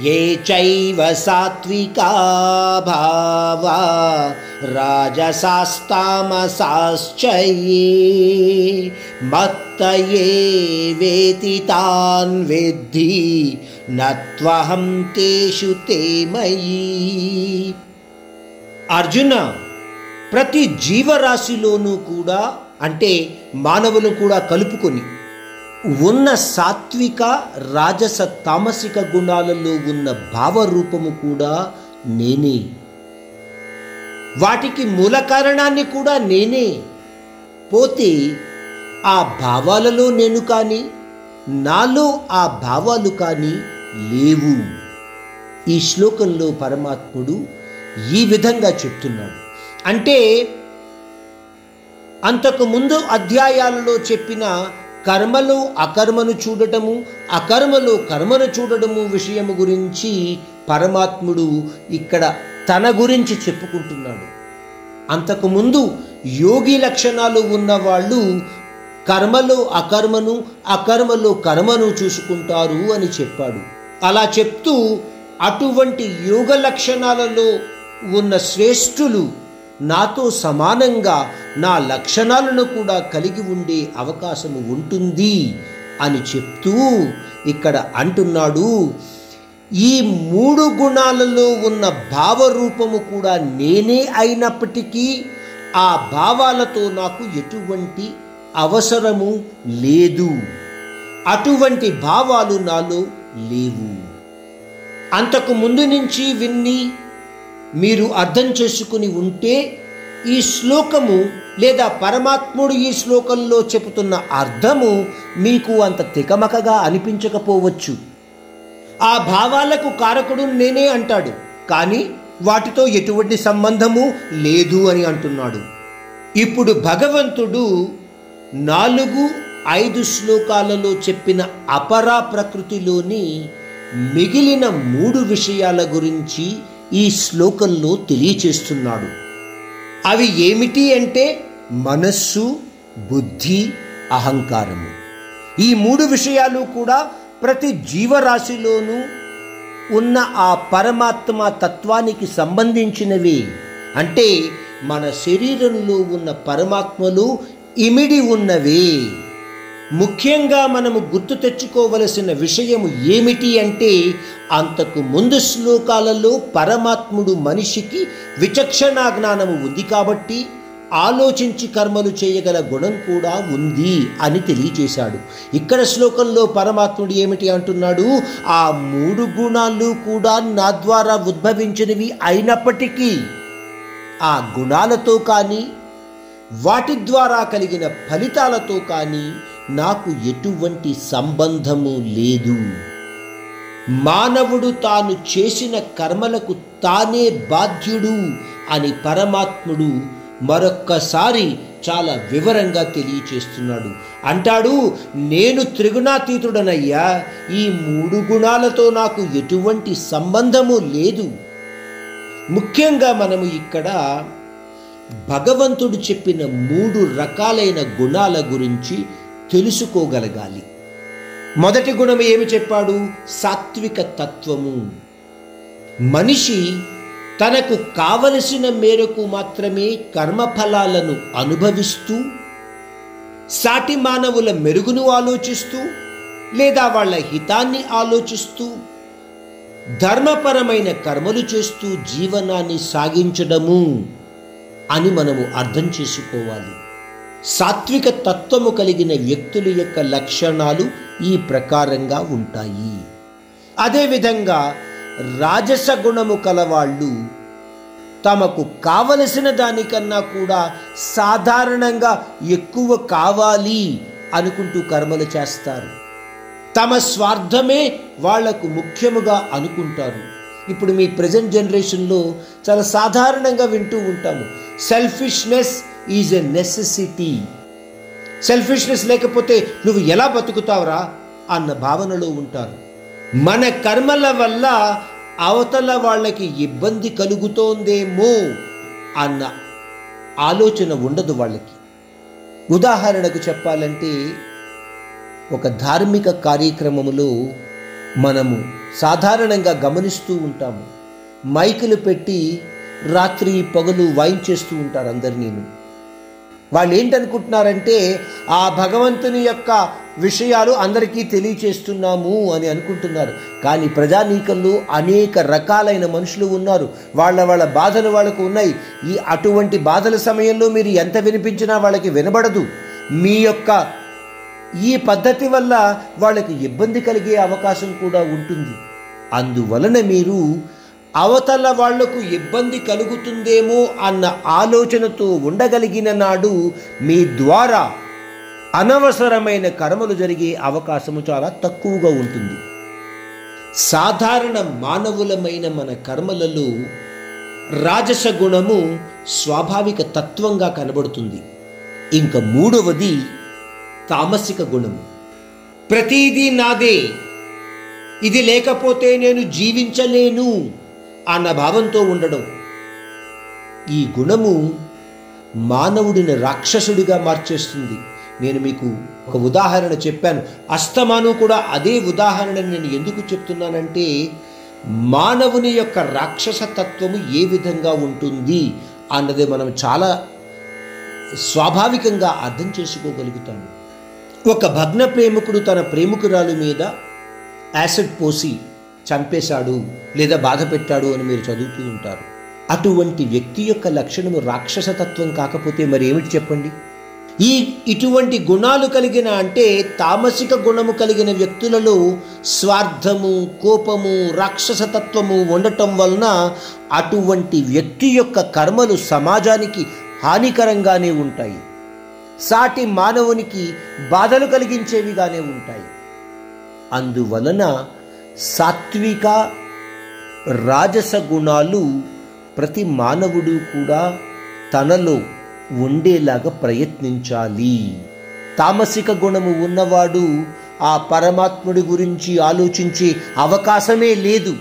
ये चैव सात्विका भावा राजसास्तामसाश्च ये मत्त ये वेति तान् विद्धि न त्वहं तेषु ते मयि అర్జున ప్రతి జీవరాశిలోనూ కూడా అంటే మానవులు కూడా కలుపుకొని ఉన్న సాత్విక రాజస తామసిక గుణాలలో ఉన్న భావరూపము కూడా నేనే. వాటికి మూల కారణాన్ని కూడా నేనే. పోతే ఆ భావాలలో నేను కానీ నాలో ఆ భావాలు కానీ లేవు. ఈ శ్లోకంలో పరమాత్ముడు ఈ విధంగా చెప్తున్నాడు. అంటే అంతకు ముందు అధ్యాయాలలో చెప్పిన కర్మలో అకర్మను చూడటము అకర్మలో కర్మను చూడటము విషయము గురించి పరమాత్ముడు ఇక్కడ తన గురించి చెప్పుకుంటున్నాడు. అంతకుముందు యోగి లక్షణాలు ఉన్నవాళ్ళు కర్మలో అకర్మను అకర్మలో కర్మను చూసుకుంటారు అని చెప్పాడు. అలా చెప్తూ అటువంటి యోగ లక్షణాలలో ఉన్న శ్రేష్ఠులు నాతో సమానంగా నా లక్షణాలను కూడా కలిగి ఉండే అవకాశము ఉంటుంది అని చెప్తూ ఇక్కడ అంటున్నాడు. ఈ మూడు గుణాలలో ఉన్న భావరూపము కూడా నేనే అయినప్పటికీ ఆ భావాలతో నాకు ఎటువంటి అవసరము లేదు. అటువంటి భావాలు నాలో లేవు. అంతకు ముందు నుంచి విన్ని మీరు అర్థం చేసుకుని ఉంటే ఈ శ్లోకము లేదా పరమాత్ముడు ఈ శ్లోకంలో చెబుతున్న అర్థము మీకు అంత తికమకగా అనిపించకపోవచ్చు. ఆ భావాలకు కారకుడు నేనే అంటాడు కానీ వాటితో ఎటువంటి సంబంధము లేదు అని అంటున్నాడు. ఇప్పుడు భగవంతుడు నాలుగు ఐదు శ్లోకాలలో చెప్పిన అపరా ప్రకృతిలోని మిగిలిన మూడు విషయాల గురించి ఈ శ్లోకంలో తెలియచేస్తున్నాడు. అవి ఏమిటి అంటే మనస్సు బుద్ధి అహంకారము. ఈ మూడు విషయాలు కూడా ప్రతి జీవరాశిలోనూ ఉన్న ఆ పరమాత్మ తత్వానికి సంబంధించినవి. అంటే మన శరీరంలో ఉన్న పరమాత్మలు ఇమిడి ఉన్నవి. ముఖ్యంగా మనము గుర్తు తెచ్చుకోవలసిన విషయము ఏమిటి అంటే అంతకు ముందు శ్లోకాలలో పరమాత్ముడు మనిషికి విచక్షణా జ్ఞానము ఉంది కాబట్టి ఆలోచించి కర్మలు చేయగల గుణం కూడా ఉంది అని తెలియచేశాడు. ఇక్కడ శ్లోకంలో పరమాత్ముడు ఏమిటి అంటున్నాడు? ఆ మూడు గుణాలు కూడా నా ద్వారా ఉద్భవించినవి అయినప్పటికీ ఆ గుణాలతో కానీ వాటి ద్వారా కలిగిన ఫలితాలతో కానీ నాకు ఎటువంటి సంబంధము లేదు. మానవుడు తాను చేసిన కర్మలకు తానే బాధ్యుడు అని పరమాత్ముడు మరొక్కసారి చాలా వివరంగా తెలియచేస్తున్నాడు. అంటాడు నేను త్రిగుణాతీతుడనయ్యా ఈ మూడు గుణాలతో నాకు ఎటువంటి సంబంధము లేదు. ముఖ్యంగా మనము ఇక్కడ భగవంతుడు చెప్పిన మూడు రకాలైన గుణాల గురించి తెలుసుకోగలగాలి. మొదటి గుణం ఏమి చెప్పాడు? సాత్విక తత్వము. మనిషి తనకు కావలసిన మేరకు మాత్రమే కర్మఫలాలను అనుభవిస్తూ సాటి మానవుల మెరుగును ఆలోచిస్తూ లేదా వాళ్ళ హితాన్ని ఆలోచిస్తూ ధర్మపరమైన కర్మలు చేస్తూ జీవనాన్ని సాగించడము అని మనము అర్థం చేసుకోవాలి. సాత్విక తత్వము కలిగిన వ్యక్తుల యొక్క లక్షణాలు ఈ ప్రకారంగా ఉంటాయి. అదేవిధంగా రాజస గుణము కలవాళ్ళు తమకు కావలసిన దానికన్నా కూడా సాధారణంగా ఎక్కువ కావాలి అనుకుంటూ కర్మలు చేస్తారు. తమ స్వార్థమే వాళ్ళకు ముఖ్యముగా అనుకుంటారు. ఇప్పుడు మీ ప్రజెంట్ జనరేషన్లో చాలా సాధారణంగా వింటూ ఉంటాము. Selfishness is a necessity. Selfishness లేకపోతే నువ్వు ఎలా బతుకుతావురా? అన్న భావనలో ఉంటారు. మన కర్మల వల్ల అవతల వాళ్ళకి ఇబ్బంది కలుగుతోందేమో అన్న ఆలోచన ఉండదు వాళ్ళకి. ఉదాహరణకు చెప్పాలంటే ఒక ధార్మిక కార్యక్రమములో మనము సాధారణంగా గమనిస్తూ ఉంటాము. మైకులు పెట్టి రాత్రి పగలు వాయించేస్తూ ఉంటారు అందరినీ వాళ్ళు ఏంటనుకుంటున్నారంటే ఆ భగవంతుని యొక్క విషయాలు అందరికీ తెలియచేస్తున్నాము అని అనుకుంటున్నారు. కానీ ప్రజానీకంలో అనేక రకాలైన మనుషులు ఉన్నారు. వాళ్ళ వాళ్ళ బాధలు వాళ్ళకు ఉన్నాయి. ఈ అటువంటి బాధల సమయంలో మీరు ఎంత వినిపించినా వాళ్ళకి వినబడదు. మీ యొక్క ఈ పద్ధతి వల్ల వాళ్ళకి ఇబ్బంది కలిగే అవకాశం కూడా ఉంటుంది. అందువలన మీరు అవతల వాళ్ళకు ఇబ్బంది కలుగుతుందేమో అన్న ఆలోచనతో ఉండగలిగిన నాడు మీ ద్వారా అనవసరమైన కర్మలు జరిగే అవకాశము చాలా తక్కువగా ఉంటుంది. సాధారణ మానవులమైన మన కర్మలలో రాజస గుణము స్వాభావిక తత్వంగా కనబడుతుంది. ఇంకా మూడవది తామసిక గుణము. ప్రతీదీ నాదే. ఇది లేకపోతే నేను జీవించలేను. అన్న భావంతో ఉండడం. ఈ గుణము మానవుడిని రాక్షసుడిగా మార్చేస్తుంది. నేను మీకు ఒక ఉదాహరణ చెప్పాను. అస్తమాను కూడా అదే ఉదాహరణని నేను ఎందుకు చెప్తున్నానంటే మానవుని యొక్క రాక్షస తత్వము ఏ విధంగా ఉంటుంది అన్నది మనం చాలా స్వాభావికంగా అర్థం చేసుకోగలుగుతాము ఒక భగ్న ప్రేమికుడు తన ప్రేమికురాలు మీద యాసిడ్ పోసి చంపేశాడు లేదా బాధ పెట్టాడు అని మీరు చదువుతూ ఉంటారు. అటువంటి వ్యక్తి యొక్క లక్షణము రాక్షసతత్వం కాకపోతే మరి ఏమిటి చెప్పండి? ఈ ఇటువంటి గుణాలు కలిగిన అంటే తామసిక గుణము కలిగిన వ్యక్తులలో స్వార్థము కోపము రాక్షసతత్వము ఉండటం వలన అటువంటి వ్యక్తి యొక్క కర్మలు సమాజానికి హానికరంగానే ఉంటాయి. సాటి మానవునికి బాధలు కలిగించేవిగానే ఉంటాయి. అందువలన సాత్విక రాజస గుణాలు ప్రతి మానవుడు కూడా తనలో ఉండేలాగా ప్రయత్నించాలి. తామసిక గుణము ఉన్నవాడు ఆ పరమాత్ముడి గురించి ఆలోచించే అవకాశమే లేదు.